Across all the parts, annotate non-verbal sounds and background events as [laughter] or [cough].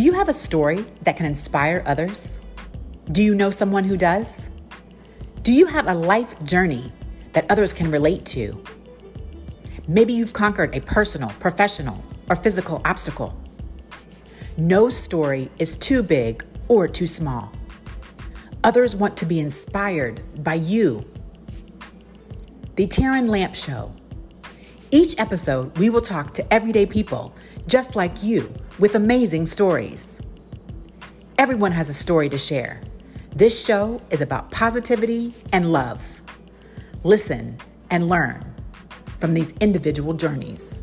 Do you have a story that can inspire others? Do you know someone who does? Do you have a life journey that others can relate to? Maybe you've conquered a personal, professional, or physical obstacle. No story is too big or too small. Others want to be inspired by you. The Taryn Lamp Show. Each episode, we will talk to everyday people just like you with amazing stories. Everyone has a story to share. This show is about positivity and love. Listen and learn from these individual journeys.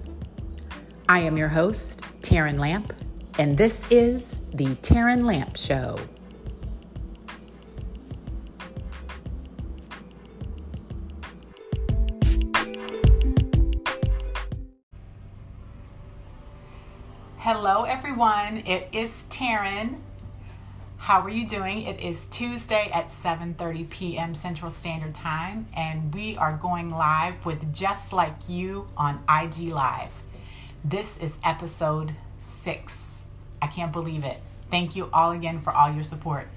I am your host, Taryn Lamp, and this is the Taryn Lamp Show. Hello, everyone. It is Taryn. How are you doing? It is Tuesday at 7:30 p.m. Central Standard Time, and we are going live with Just Like You on IG Live. This is episode six. I can't believe it. Thank you all again for all your support.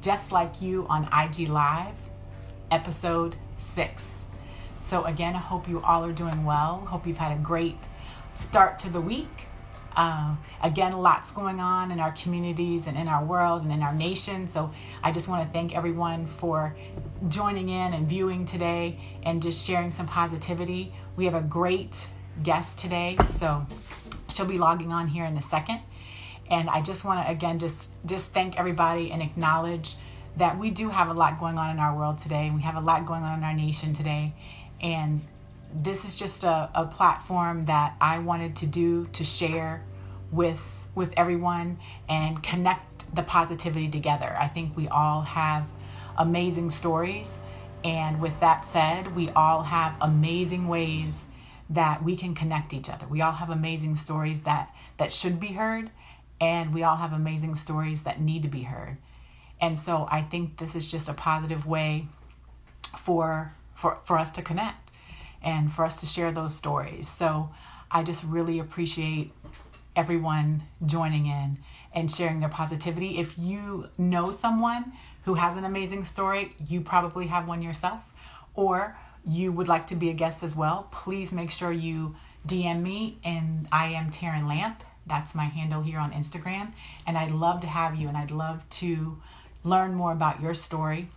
Just Like You on IG Live, episode six. So, again, I hope you all are doing well. Hope you've had a great start to the week. Uh, again, lots going on in our communities and in our world and in our nation. So I just want to thank everyone for joining in and viewing today and just sharing some positivity. We have a great guest today, so she'll be logging on here in a second. And I just want to again just just thank everybody and acknowledge that we do have a lot going on in our world today. We have a lot going on in our nation today, and this is just a, a platform that I wanted to do to share with with everyone and connect the positivity together. I think we all have amazing stories and with that said, we all have amazing ways that we can connect each other. We all have amazing stories that that should be heard and we all have amazing stories that need to be heard. And so I think this is just a positive way for for for us to connect and for us to share those stories. So I just really appreciate everyone joining in and sharing their positivity. If you know someone who has an amazing story, you probably have one yourself, or you would like to be a guest as well, please make sure you DM me and I am Taryn Lamp. That's my handle here on Instagram. And I'd love to have you and I'd love to learn more about your story.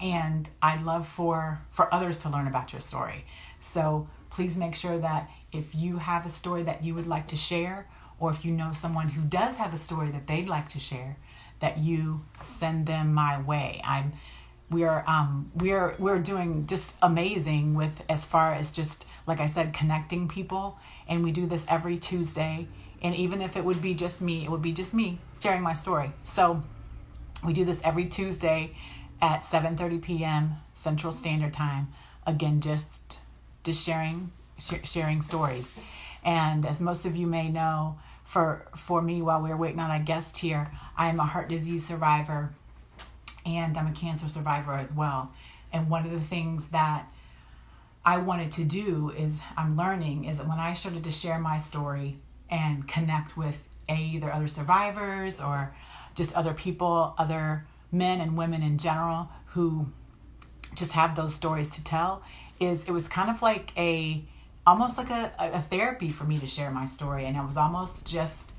And I'd love for for others to learn about your story. So please make sure that if you have a story that you would like to share, or if you know someone who does have a story that they'd like to share, that you send them my way. I'm we are um we are we're doing just amazing with as far as just like I said connecting people and we do this every Tuesday and even if it would be just me it would be just me sharing my story. So we do this every Tuesday at 7:30 p.m. Central Standard Time. Again just just sharing sharing stories. And as most of you may know, for for me while we are waiting on a guest here, I am a heart disease survivor and I'm a cancer survivor as well. And one of the things that I wanted to do is I'm learning is that when I started to share my story and connect with a, either other survivors or just other people, other men and women in general who just have those stories to tell, is it was kind of like a almost like a, a therapy for me to share my story. And it was almost just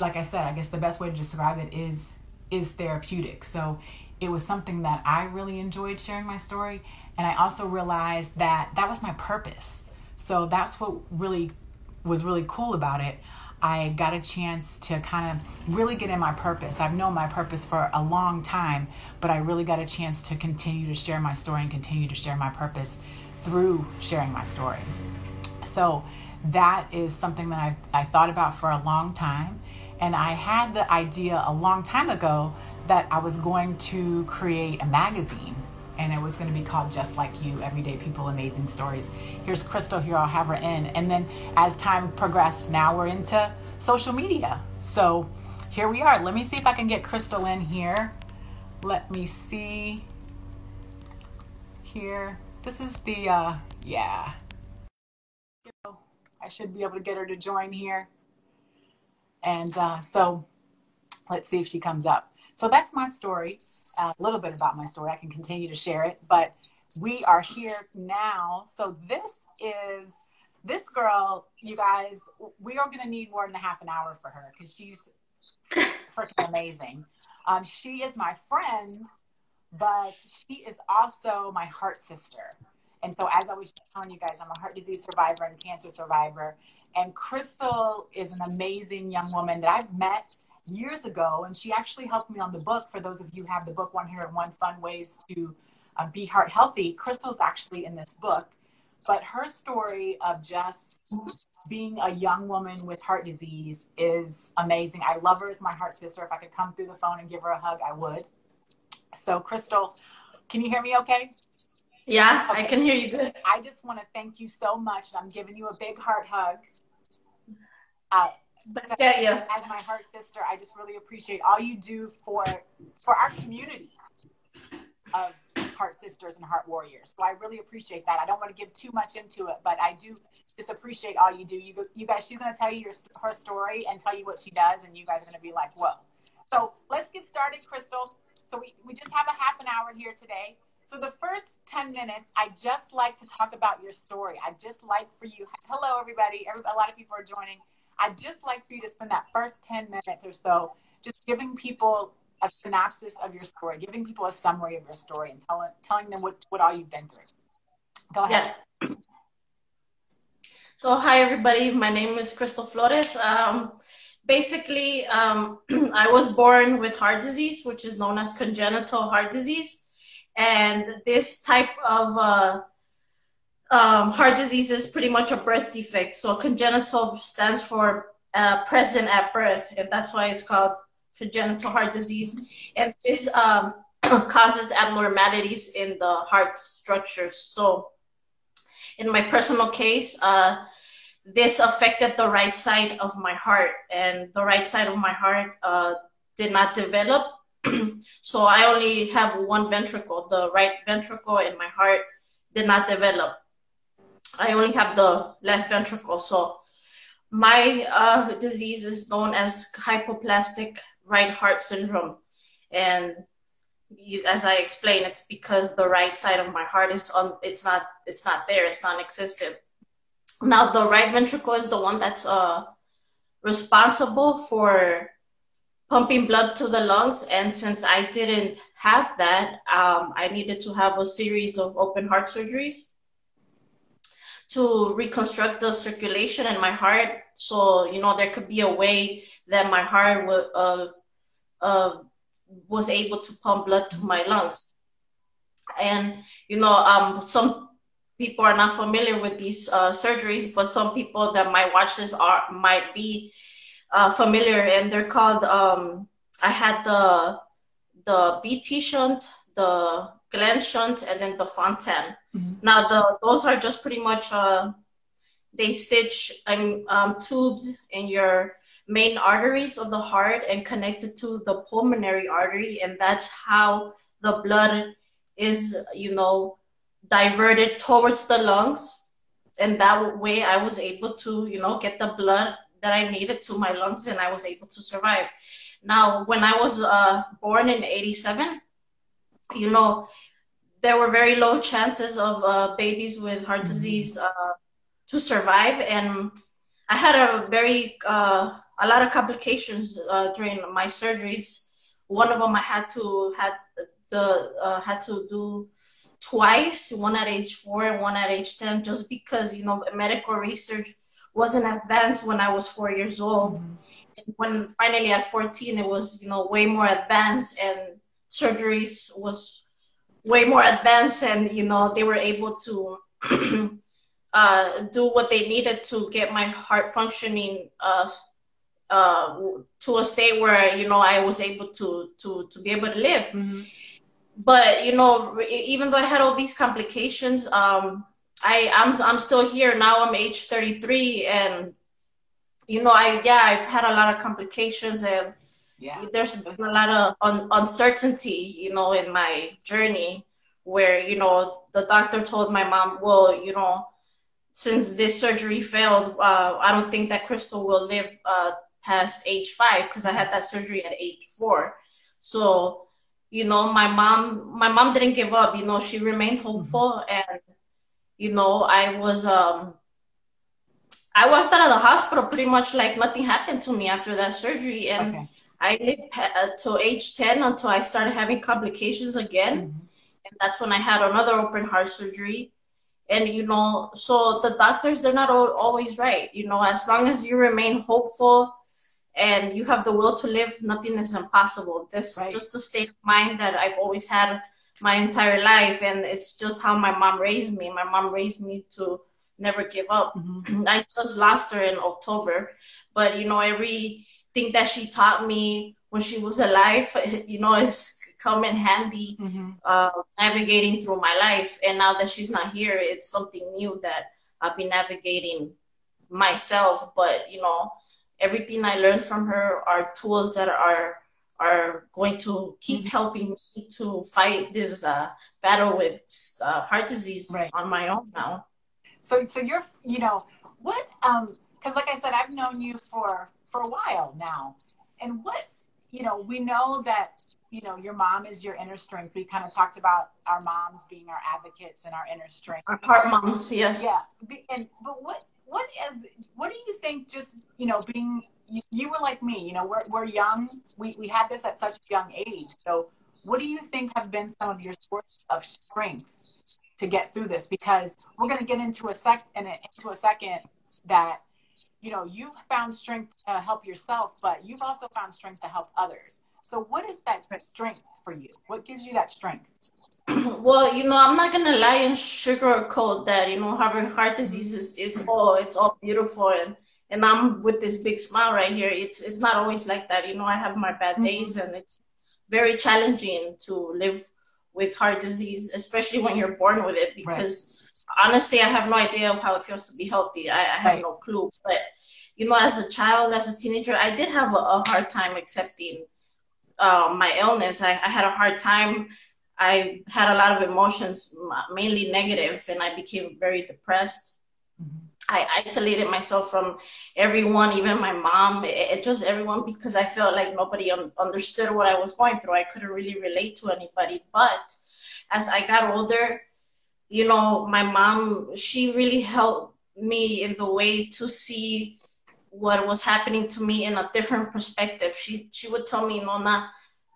like i said i guess the best way to describe it is is therapeutic. So it was something that i really enjoyed sharing my story. And i also realized that that was my purpose. So that's what really was really cool about it i got a chance to kind of really get in my purpose i've known my purpose for a long time but i really got a chance to continue to share my story and continue to share my purpose through sharing my story so that is something that I, I thought about for a long time. And I had the idea a long time ago that I was going to create a magazine and it was going to be called Just Like You Everyday People Amazing Stories. Here's Crystal here, I'll have her in. And then as time progressed, now we're into social media. So here we are. Let me see if I can get Crystal in here. Let me see here. This is the, uh, yeah, I should be able to get her to join here. And uh, so Let's see if she comes up. So that's my story, a little bit about my story. I can continue to share it, but we are here now. So this is this girl, you guys, we are going to need more than a half an hour for her because she's freaking amazing. Um, she is my friend, but she is also my heart sister. And so, as I was telling you guys, I'm a heart disease survivor and cancer survivor. And Crystal is an amazing young woman that I've met years ago. And she actually helped me on the book. For those of you who have the book, One Hair and One Fun Ways to uh, Be Heart Healthy, Crystal's actually in this book. But her story of just being a young woman with heart disease is amazing. I love her as my heart sister. If I could come through the phone and give her a hug, I would. So, Crystal, can you hear me okay? Yeah, okay. I can hear you good. I just want to thank you so much. I'm giving you a big heart hug. Uh, yeah, yeah. As my heart sister, I just really appreciate all you do for for our community of heart sisters and heart warriors. So I really appreciate that. I don't want to give too much into it, but I do just appreciate all you do. You, you guys, she's going to tell you your, her story and tell you what she does, and you guys are going to be like, whoa. So let's get started, Crystal. So we, we just have a half an hour here today. So the first 10 minutes, I just like to talk about your story. I just like for you, hello everybody, Every, a lot of people are joining. I just like for you to spend that first 10 minutes or so just giving people a synopsis of your story, giving people a summary of your story and telling, telling them what, what all you've been through. Go ahead. Yeah. So, hi everybody. My name is Crystal Flores. Um, basically, um, [clears throat] I was born with heart disease, which is known as congenital heart disease. And this type of uh, um, heart disease is pretty much a birth defect. So, congenital stands for uh, present at birth, and that's why it's called congenital heart disease. And this um, [clears throat] causes abnormalities in the heart structure. So, in my personal case, uh, this affected the right side of my heart, and the right side of my heart uh, did not develop. [clears throat] so I only have one ventricle. The right ventricle in my heart did not develop. I only have the left ventricle. So my uh, disease is known as hypoplastic right heart syndrome, and as I explained, it's because the right side of my heart is on. It's not. It's not there. It's non-existent. Now the right ventricle is the one that's uh, responsible for pumping blood to the lungs. And since I didn't have that, um, I needed to have a series of open heart surgeries to reconstruct the circulation in my heart. So, you know, there could be a way that my heart uh, uh, was able to pump blood to my lungs. And, you know, um, some people are not familiar with these uh, surgeries, but some people that might watch this are might be uh, familiar, and they're called. Um, I had the the BT shunt, the Glenn shunt, and then the Fontan. Mm-hmm. Now, the those are just pretty much uh, they stitch I mean, um, tubes in your main arteries of the heart and connected to the pulmonary artery, and that's how the blood is, you know, diverted towards the lungs and that way i was able to you know get the blood that i needed to my lungs and i was able to survive now when i was uh, born in 87 you know there were very low chances of uh, babies with heart mm-hmm. disease uh, to survive and i had a very uh, a lot of complications uh, during my surgeries one of them i had to had the uh, had to do twice, one at age four and one at age 10, just because, you know, medical research wasn't advanced when I was four years old. Mm-hmm. And when finally at 14, it was, you know, way more advanced and surgeries was way more advanced and, you know, they were able to [clears throat] uh, do what they needed to get my heart functioning uh, uh, to a state where, you know, I was able to, to, to be able to live. Mm-hmm but you know, even though I had all these complications, um, I I'm I'm still here now. I'm age 33, and you know, I yeah, I've had a lot of complications, and yeah. there's been a lot of un- uncertainty, you know, in my journey. Where you know, the doctor told my mom, well, you know, since this surgery failed, uh, I don't think that Crystal will live uh, past age five because I had that surgery at age four. So, you know, my mom, my mom didn't give up. You know, she remained hopeful, mm-hmm. and you know, I was, um, I walked out of the hospital pretty much like nothing happened to me after that surgery, and okay. I lived uh, age ten until I started having complications again, mm-hmm. and that's when I had another open heart surgery. And you know so the doctors they're not always right. You know as long as you remain hopeful and you have the will to live nothing is impossible. That's right. just the state of mind that i've always had my entire life. And it's just how my mom raised me. My mom raised me to never give up mm-hmm. [clears throat] i just lost her in october but you know everything that she taught me when she was alive [laughs] you know is come in handy mm-hmm. uh, navigating through my life. And now that she's not here, it's something new that I've been navigating myself. But you know, everything I learned from her are tools that are are going to keep mm-hmm. helping me to fight this uh, battle with uh, heart disease right. on my own now. So, so you're, you know, what? Um, because like I said, I've known you for for a while now, and what you know, we know that, you know, your mom is your inner strength. We kind of talked about our moms being our advocates and our inner strength. Our part moms, yes. Yeah. And, but what, what is, what do you think just, you know, being, you, you were like me, you know, we're, we're young. We, we had this at such a young age. So what do you think have been some of your sources of strength to get through this? Because we're going to get into a sec, into a second that you know, you've found strength to help yourself, but you've also found strength to help others. So, what is that strength for you? What gives you that strength? [clears throat] well, you know, I'm not gonna lie and sugarcoat that. You know, having heart disease is it's all it's all beautiful and and I'm with this big smile right here. It's it's not always like that. You know, I have my bad mm-hmm. days and it's very challenging to live with heart disease, especially when you're born with it because. Right honestly, I have no idea how it feels to be healthy. I, I have right. no clue. But you know, as a child, as a teenager, I did have a, a hard time accepting uh, my illness. I, I, had a hard time. I had a lot of emotions, mainly negative, and I became very depressed. I isolated myself from everyone, even my mom, it, it, just everyone, because I felt like nobody un- understood what I was going through. I couldn't really relate to anybody. But as I got older, you know, my mom, she really helped me in the way to see what was happening to me in a different perspective. She she would tell me, Nona,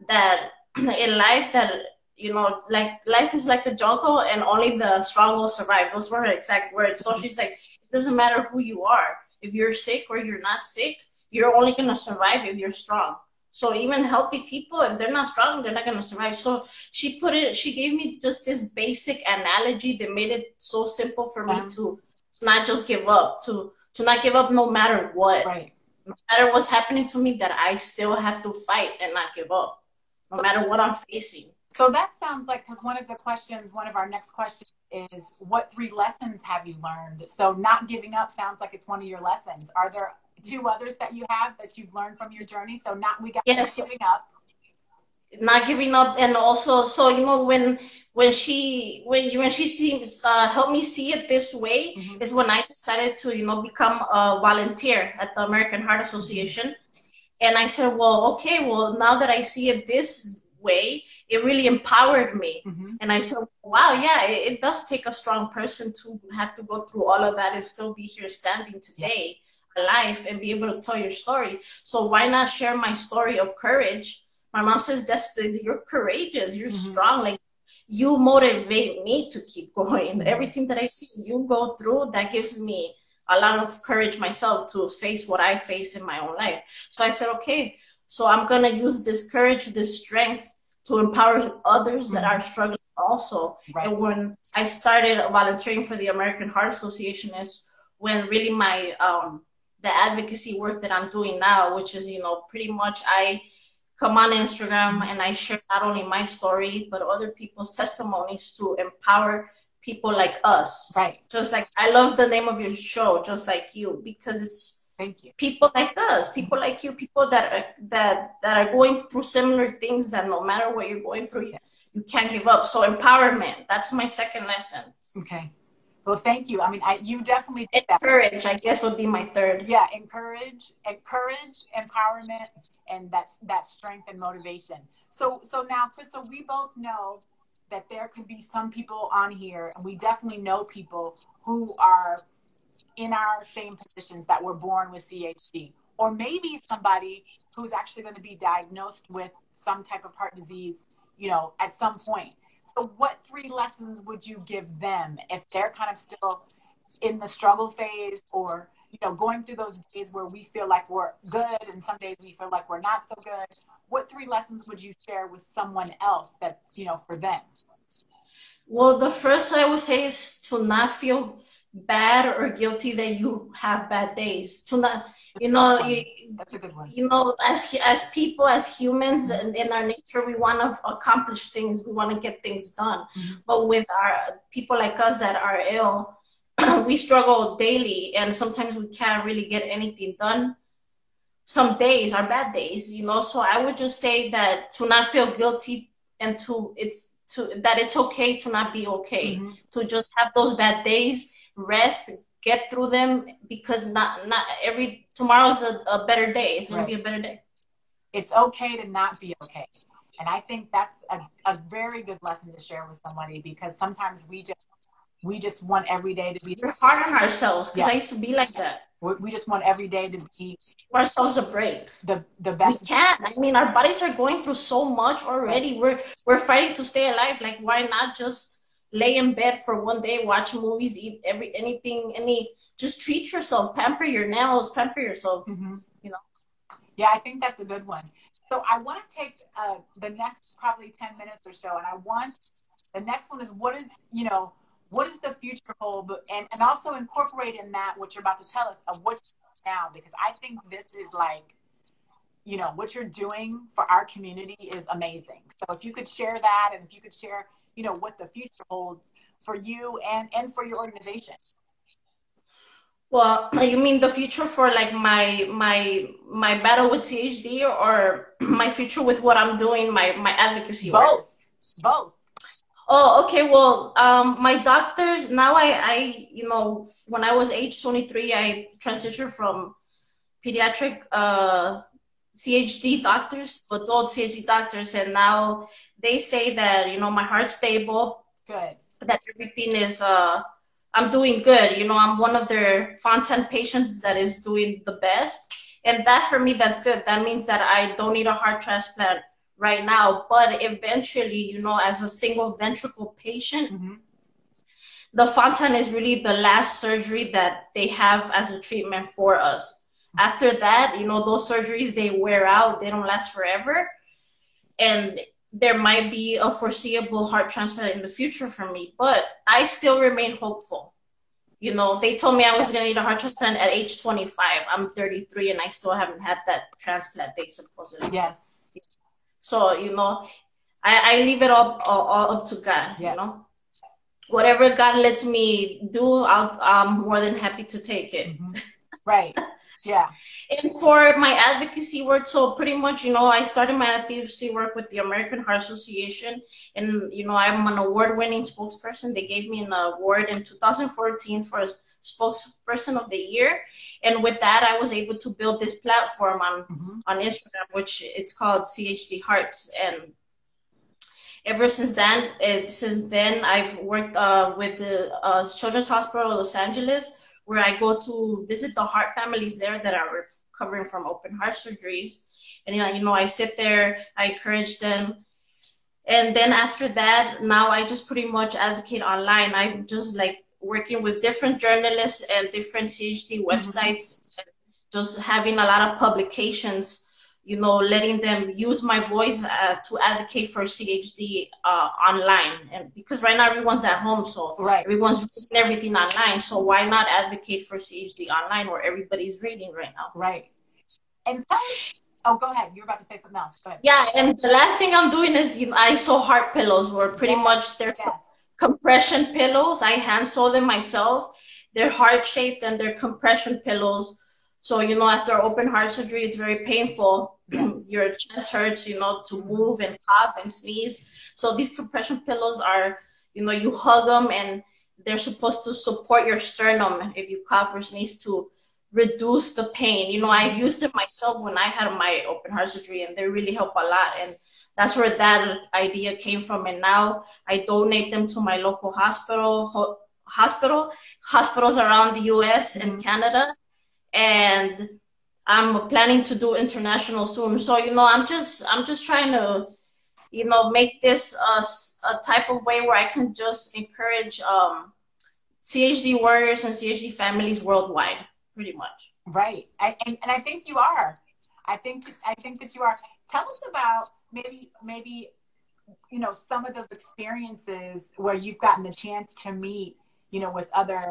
that [clears throat] in life that you know, like life is like a jungle and only the strong will survive. Those were her exact words. So she's like, it doesn't matter who you are. If you're sick or you're not sick, you're only gonna survive if you're strong. So even healthy people, if they're not strong, they're not gonna survive. So she put it, she gave me just this basic analogy that made it so simple for me to, to not just give up, to to not give up no matter what. Right. No matter what's happening to me, that I still have to fight and not give up, no matter what I'm facing. So that sounds like because one of the questions, one of our next questions is, what three lessons have you learned? So not giving up sounds like it's one of your lessons. Are there two others that you have that you've learned from your journey. So not we got yes. giving up. Not giving up, and also, so you know, when when she when when she seems uh, helped me see it this way mm-hmm. is when I decided to you know become a volunteer at the American Heart Association, and I said, well, okay, well now that I see it this way, it really empowered me. Mm-hmm. And I said, wow, yeah, it, it, does take a strong person to have to go through all of that and still be here standing today. Yeah life and be able to tell your story. So why not share my story of courage? My mom says, the, you're courageous, you're mm-hmm. strong. Like you motivate me to keep [laughs] going. Mm-hmm. Everything that I see you go through, that gives me a lot of courage myself to face what I face in my own life. So I said, okay, so I'm going to use this courage, this strength to empower others mm-hmm. that are struggling also. Right. And when I started volunteering for the American Heart Association is when really my um, the advocacy work that I'm doing now, which is, you know, pretty much I come on Instagram and I share not only my story, but other people's testimonies to empower people like us. Right. Just like I love the name of your show, just like you, because it's Thank you. People like us, people like you, people that are that that are going through similar things that no matter what you're going through, you, you can't give up. So empowerment, that's my second lesson. Okay. Well, thank you. I mean, I, you definitely did that. encourage. I guess would be my third. Yeah, encourage, encourage, empowerment, and that's that strength and motivation. So, so now, Crystal, we both know that there could be some people on here, and we definitely know people who are in our same positions that were born with CHD, or maybe somebody who's actually going to be diagnosed with some type of heart disease, you know, at some point. So, what three lessons would you give them if they're kind of still in the struggle phase or, you know, going through those days where we feel like we're good and some days we feel like we're not so good? What three lessons would you share with someone else that, you know, for them? Well, the first I would say is to not feel bad or guilty that you have bad days. To not, you know, you, that's a good one. You know, as as people, as humans, and in our nature, we want to accomplish things. We want to get things done. Mm-hmm. But with our people like us that are ill, [clears throat] we struggle daily, and sometimes we can't really get anything done. Some days are bad days, you know. So I would just say that to not feel guilty and to it's to that it's okay to not be okay. Mm-hmm. To just have those bad days, rest, get through them because not not every tomorrow's a, a better day. It's gonna right. be a better day. It's okay to not be okay. And I think that's a, a very good lesson to share with somebody because sometimes we just we just want every day to be we're hard on ourselves because yeah. I used to be like that. We just want every day to be Give ourselves a break. The the best. We can't. I mean, our bodies are going through so much already. We're we're fighting to stay alive. Like, why not just lay in bed for one day, watch movies, eat every anything, any just treat yourself, pamper your nails, pamper yourself. Mm-hmm. You know. Yeah, I think that's a good one. So I want to take uh, the next probably ten minutes or so, and I want the next one is what is you know what does the future hold, and and also incorporate in that what you're about to tell us of what now because I think this is like you know what you're doing for our community is amazing. So if you could share that, and if you could share you know what the future holds for you and and for your organization? Well you mean the future for like my my my battle with chd or [clears throat] my future with what i'm doing my my advocacy both work? both. Oh okay. Well um my doctors now i i you know when i was age 23 i transitioned from pediatric uh CHD doctors, adult CHD doctors, and now they say that you know my heart's stable. Good. That everything is uh I'm doing good. You know, I'm one of their Fontan patients that is doing the best. And that for me that's good. That means that I don't need a heart transplant right now. But eventually, you know, as a single ventricle patient, mm-hmm. the Fontan is really the last surgery that they have as a treatment for us after that, you know, those surgeries they wear out, they don't last forever. And there might be a foreseeable heart transplant in the future for me, but I still remain hopeful. You know, they told me I was gonna need a heart transplant at age 25. I'm 33 and I still haven't had that transplant they supposedly. Yes. So, you know, I, I leave it all, all, all up to God, yeah. you know. Whatever God lets me do, I'll, I'm more than happy to take it. Mm-hmm. Right. Yeah. And for my advocacy work, so pretty much, you know, I started my advocacy work with the American Heart Association, and you know, I'm an award-winning spokesperson. They gave me an award in 2014 for spokesperson of the year, and with that, I was able to build this platform on mm-hmm. on Instagram, which it's called CHD Hearts, and ever since then, it, since then, I've worked uh, with the uh, Children's Hospital of Los Angeles where I go to visit the heart families there that are recovering from open heart surgeries. And, you know, I sit there, I encourage them. And then after that, now I just pretty much advocate online. I'm just like working with different journalists and different CHD mm-hmm. websites, mm-hmm. just having a lot of publications you know, letting them use my voice uh, to advocate for CHD uh, online. And because right now everyone's at home, so right. everyone's reading everything online. So why not advocate for CHD online where everybody's reading right now? Right. And oh, go ahead. You're about to say something else. Yeah, and the last thing I'm doing is you know, I saw heart pillows where pretty yes. much they're yes. compression pillows. I hand sew them myself. They're heart shaped and they're compression pillows. So you know, after open heart surgery, it's very painful [clears throat] your chest hurts, you know, to move and cough and sneeze. So these compression pillows are, you know, you hug them and they're supposed to support your sternum if you cough or sneeze to reduce the pain. You know, I've used it myself when I had my open heart surgery, and they really help a lot. And that's where that idea came from. And now I donate them to my local hospital, ho- hospital, hospitals around the U.S. and mm-hmm. Canada, and I'm planning to do international soon. So you know, I'm just I'm just trying to you know make this a, a type of way where I can just encourage um, CHD warriors and CHD families worldwide pretty much. Right, I, and, and I think you are. I think I think that you are. Tell us about maybe maybe you know some of those experiences where you've gotten the chance to meet you know with other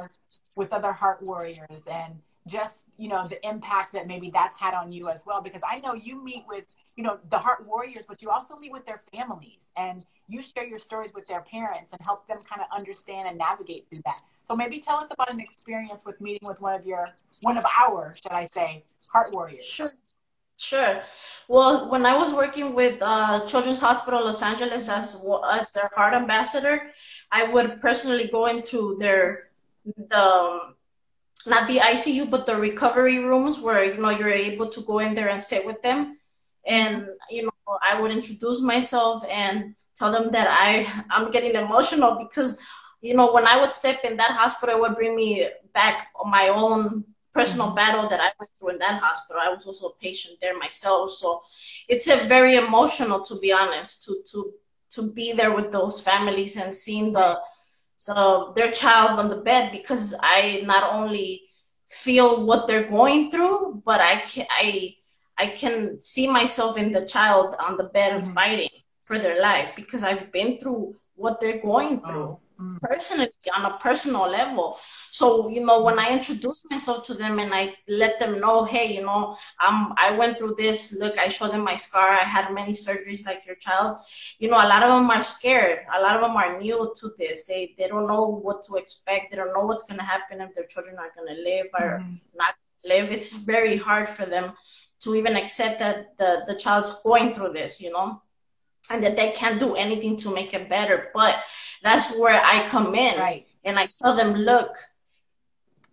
with other heart warriors and just you know the impact that maybe that's had on you as well because i know you meet with you know the heart warriors but you also meet with their families and you share your stories with their parents and help them kind of understand and navigate through that. So maybe tell us about an experience with meeting with one of your one of our should i say heart warriors. Sure. Sure. Well, when I was working with uh, Children's Hospital Los Angeles as as their heart ambassador, I would personally go into their the not the ICU, but the recovery rooms where you know you're able to go in there and sit with them, and you know I would introduce myself and tell them that I I'm getting emotional because you know when I would step in that hospital, it would bring me back on my own personal mm-hmm. battle that I went through in that hospital. I was also a patient there myself, so it's a very emotional, to be honest, to to to be there with those families and seeing the so their child on the bed because I not only feel what they're going through, but I can I I can see myself in the child on the bed mm-hmm. fighting for their life because I've been through what they're going through. Oh. Personally on a personal level. So, you know, when I introduce myself to them and I let them know, hey, you know, um, I went through this. Look, I show them my scar. I had many surgeries like your child. You know, a lot of them are scared. A lot of them are new to this. They they don't know what to expect. They don't know what's gonna happen if their children are gonna live or mm. not live. It's very hard for them to even accept that the, the child's going through this, you know and that they can't do anything to make it better. But that's where I come in right. and I tell them, look,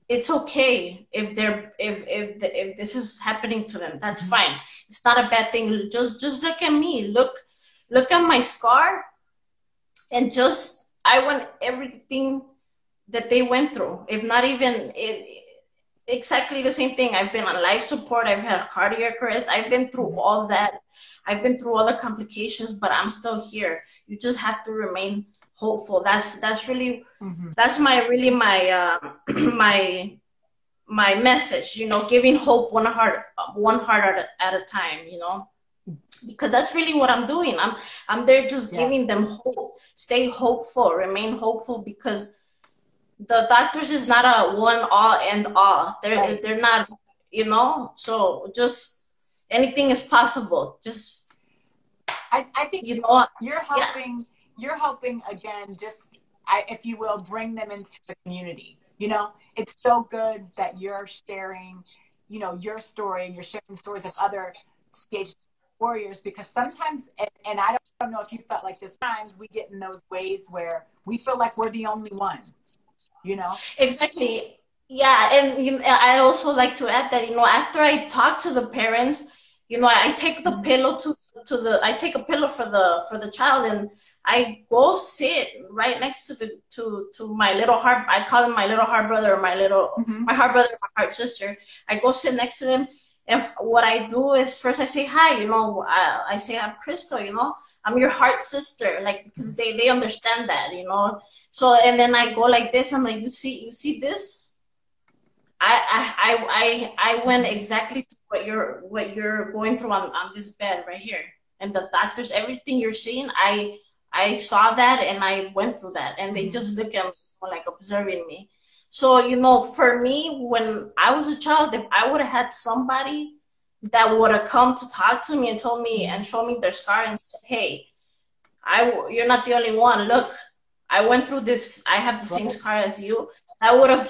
it's okay if they're if if if this is happening to them. That's mm-hmm. fine. It's not a bad thing. Just just look at me. Look look at my scar, and just I want everything that they went through. If not even it, exactly the same thing. I've been on life support. I've had cardiac arrest. I've been through mm-hmm. all that I've been through other complications, but I'm still here. You just have to remain hopeful. That's that's really mm-hmm. that's my really my uh, [clears throat] my my message. You know, giving hope one heart one heart at a, at a time. You know, because that's really what I'm doing. I'm I'm there just yeah. giving them hope. Stay hopeful. Remain hopeful because the doctors is not a one all and all. They're right. they're not. You know, so just anything is possible. Just I, I think you know you're helping yeah. you're helping again just I, if you will bring them into the community you know it's so good that you're sharing you know your story and you're sharing stories of other stage warriors because sometimes and, and i don't know if you felt like this times we get in those ways where we feel like we're the only one you know exactly yeah and you, i also like to add that you know after i talk to the parents you know, I, take the mm-hmm. pillow to to the I take a pillow for the for the child and I go sit right next to the to to my little heart I call him my little heart brother my little mm-hmm. my heart brother my heart sister. I go sit next to them. And what I do is first I say hi you know I, I say I'm Crystal you know I'm your heart sister like because they they understand that you know. So and then I go like this. I'm like you see you see this I, I, I, I went exactly what you're what you're going through on, on this bed right here. And the doctors, everything you're seeing, I I saw that and I went through that. And they just mm-hmm. look at me like observing me. So, you know, for me, when I was a child, if I would have had somebody that would have come to talk to me and told me and mm-hmm. show me their scar and said, hey, I, you're not the only one. Look, I went through this. I have the same scar as you. I would have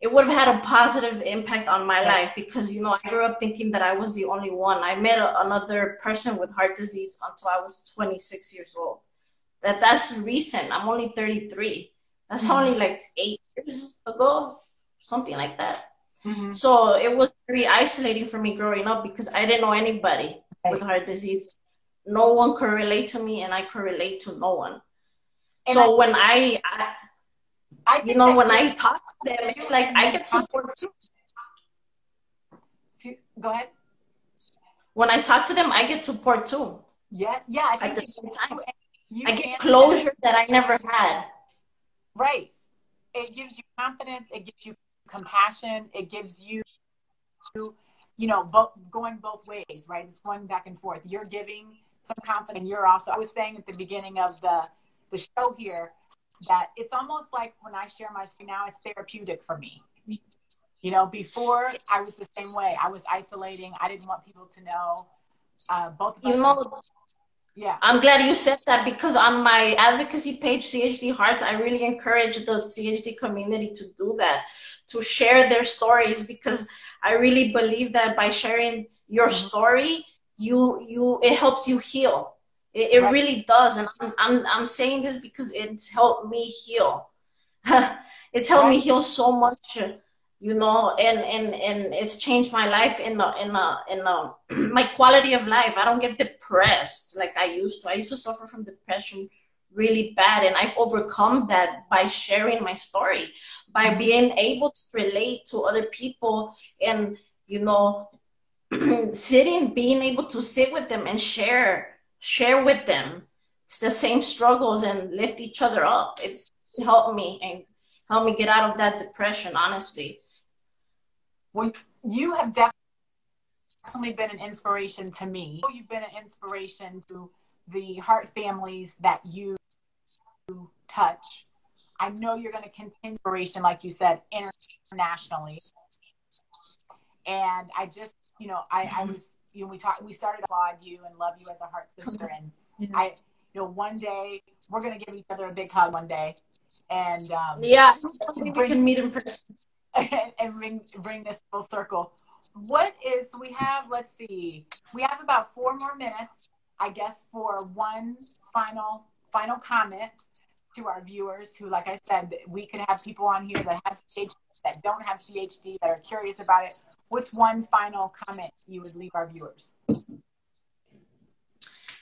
it would have had a positive impact on my life because you know I grew up thinking that I was the only one. I met a, another person with heart disease until I was 26 years old. That that's recent. I'm only 33, That's mm-hmm. only like eight years ago, something like that. Mm-hmm. So it was very isolating for me growing up because I didn't know anybody right. with heart disease. No one could relate to me, and I could relate to no one. And so I, when I, I, I you know, when I talk to them, it's like I get support too. Go ahead. When I talk to them, I get support too. Yeah, yeah. At the same time, I get closure that I never had. Right. It gives you confidence. It gives you compassion. It gives you, you know, both going both ways, right? It's going back and forth. You're giving some confidence. You're also. I was saying at the beginning of the the show here that it's almost like when I share my story now, it's therapeutic for me. You know, before I was the same way. I was isolating. I didn't want people to know. Uh, both you know, yeah. I'm glad you said that because on my advocacy page, CHD Hearts, I really encourage the CHD community to do that, to share their stories because I really believe that by sharing your mm-hmm. story, you you it helps you heal. It, it right. really does, and I'm, I'm I'm saying this because it's helped me heal. [laughs] it's helped right. me heal so much you know and and and it's changed my life in a, in in [clears throat] my quality of life i don't get depressed like i used to i used to suffer from depression really bad and i've overcome that by sharing my story by mm-hmm. being able to relate to other people and you know [clears throat] sitting being able to sit with them and share share with them it's the same struggles and lift each other up it's helped me and helped me get out of that depression honestly well, you have definitely been an inspiration to me. You've been an inspiration to the heart families that you touch. I know you're going to continue inspiration, like you said, internationally. And I just, you know, I, I mm-hmm. was, you know, we talked, we started to applaud you and love you as a heart sister. And yeah. I, you know, one day we're going to give each other a big hug one day. And um, yeah, we can meet in person. [laughs] and bring bring this full circle. What is we have? Let's see. We have about four more minutes, I guess, for one final final comment to our viewers. Who, like I said, we could have people on here that have CHD, that don't have CHD, that are curious about it. What's one final comment you would leave our viewers?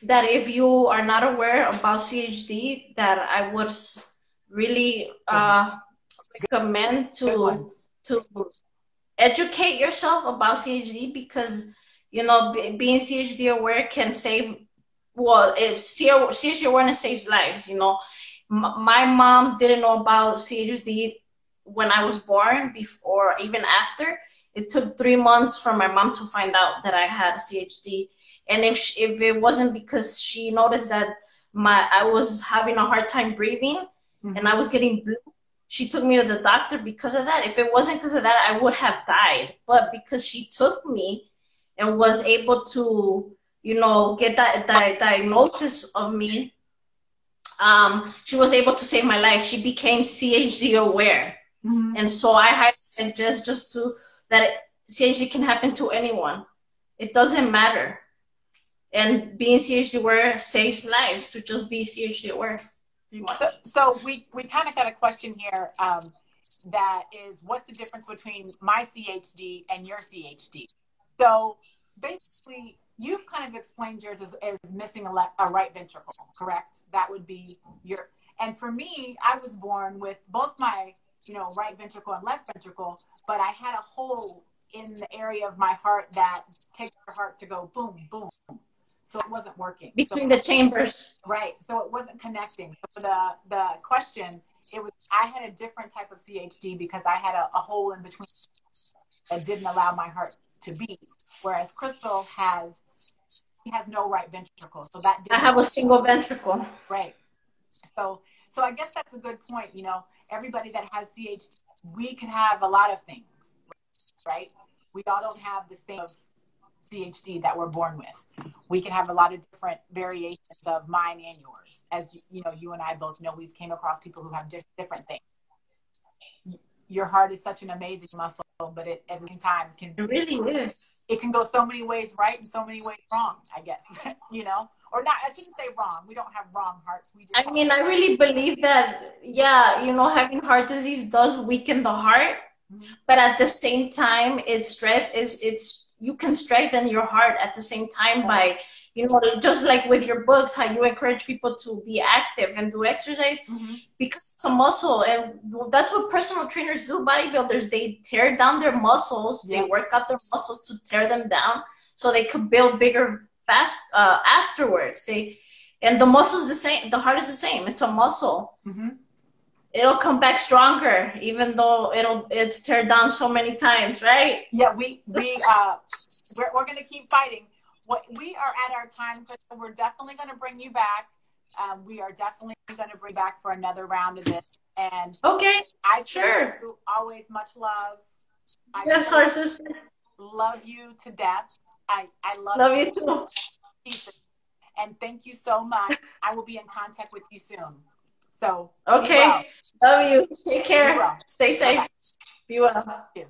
That if you are not aware about CHD, that I would really uh, recommend to to educate yourself about CHD because you know being CHD aware can save. Well, if CHD awareness saves lives, you know, M- my mom didn't know about CHD when I was born, before even after. It took three months for my mom to find out that I had CHD, and if she, if it wasn't because she noticed that my I was having a hard time breathing mm-hmm. and I was getting blue she took me to the doctor because of that. If it wasn't because of that, I would have died. But because she took me and was able to, you know, get that, that diagnosis of me, um, she was able to save my life. She became CHD aware. Mm-hmm. And so I highly suggest just to that CHD can happen to anyone. It doesn't matter. And being CHD aware saves lives to just be CHD aware. So, so we, we kind of got a question here um, that is what's the difference between my CHD and your CHD? So basically, you've kind of explained yours as, as missing a, a right ventricle, correct? That would be your. And for me, I was born with both my, you know, right ventricle and left ventricle, but I had a hole in the area of my heart that takes your heart to go boom, boom, so it wasn't working. Between so, the chambers. Right. So it wasn't connecting. So the the question it was i had a different type of chd because i had a, a hole in between that didn't allow my heart to beat whereas crystal has he has no right ventricle. So that i have a single ventricle. Right. So so i guess that's a good point you know everybody that has chd we can have a lot of things right we all don't have the same CHD that we're born with. We can have a lot of different variations of mine and yours. As you, you know, you and I both know, we've came across people who have different things. Your heart is such an amazing muscle, but it, at the same time can it really is. It can go so many ways right and so many ways wrong. I guess [laughs] you know. Or not i shouldn't say wrong we don't have wrong hearts we just i mean i really believe that yeah you know having heart disease does weaken the heart mm-hmm. but at the same time it's strength is it's you can strengthen your heart at the same time by you know just like with your books how you encourage people to be active and do exercise mm-hmm. because it's a muscle and that's what personal trainers do bodybuilders they tear down their muscles yeah. they work out their muscles to tear them down so they could build bigger fast uh, afterwards they and the muscle's the same the heart is the same it's a muscle mm-hmm. it'll come back stronger even though it'll it's tear down so many times right yeah we we uh we're, we're gonna keep fighting what we are at our time, Crystal. We're definitely going to bring you back. Um, we are definitely going to bring back for another round of this. And okay, I sure always much love. I yes, our sister. Love you to death. I I love, love you, too. And thank you so much. I will be in contact with you soon. So okay, well. love you. Take care. Stay safe. Be well. Be well.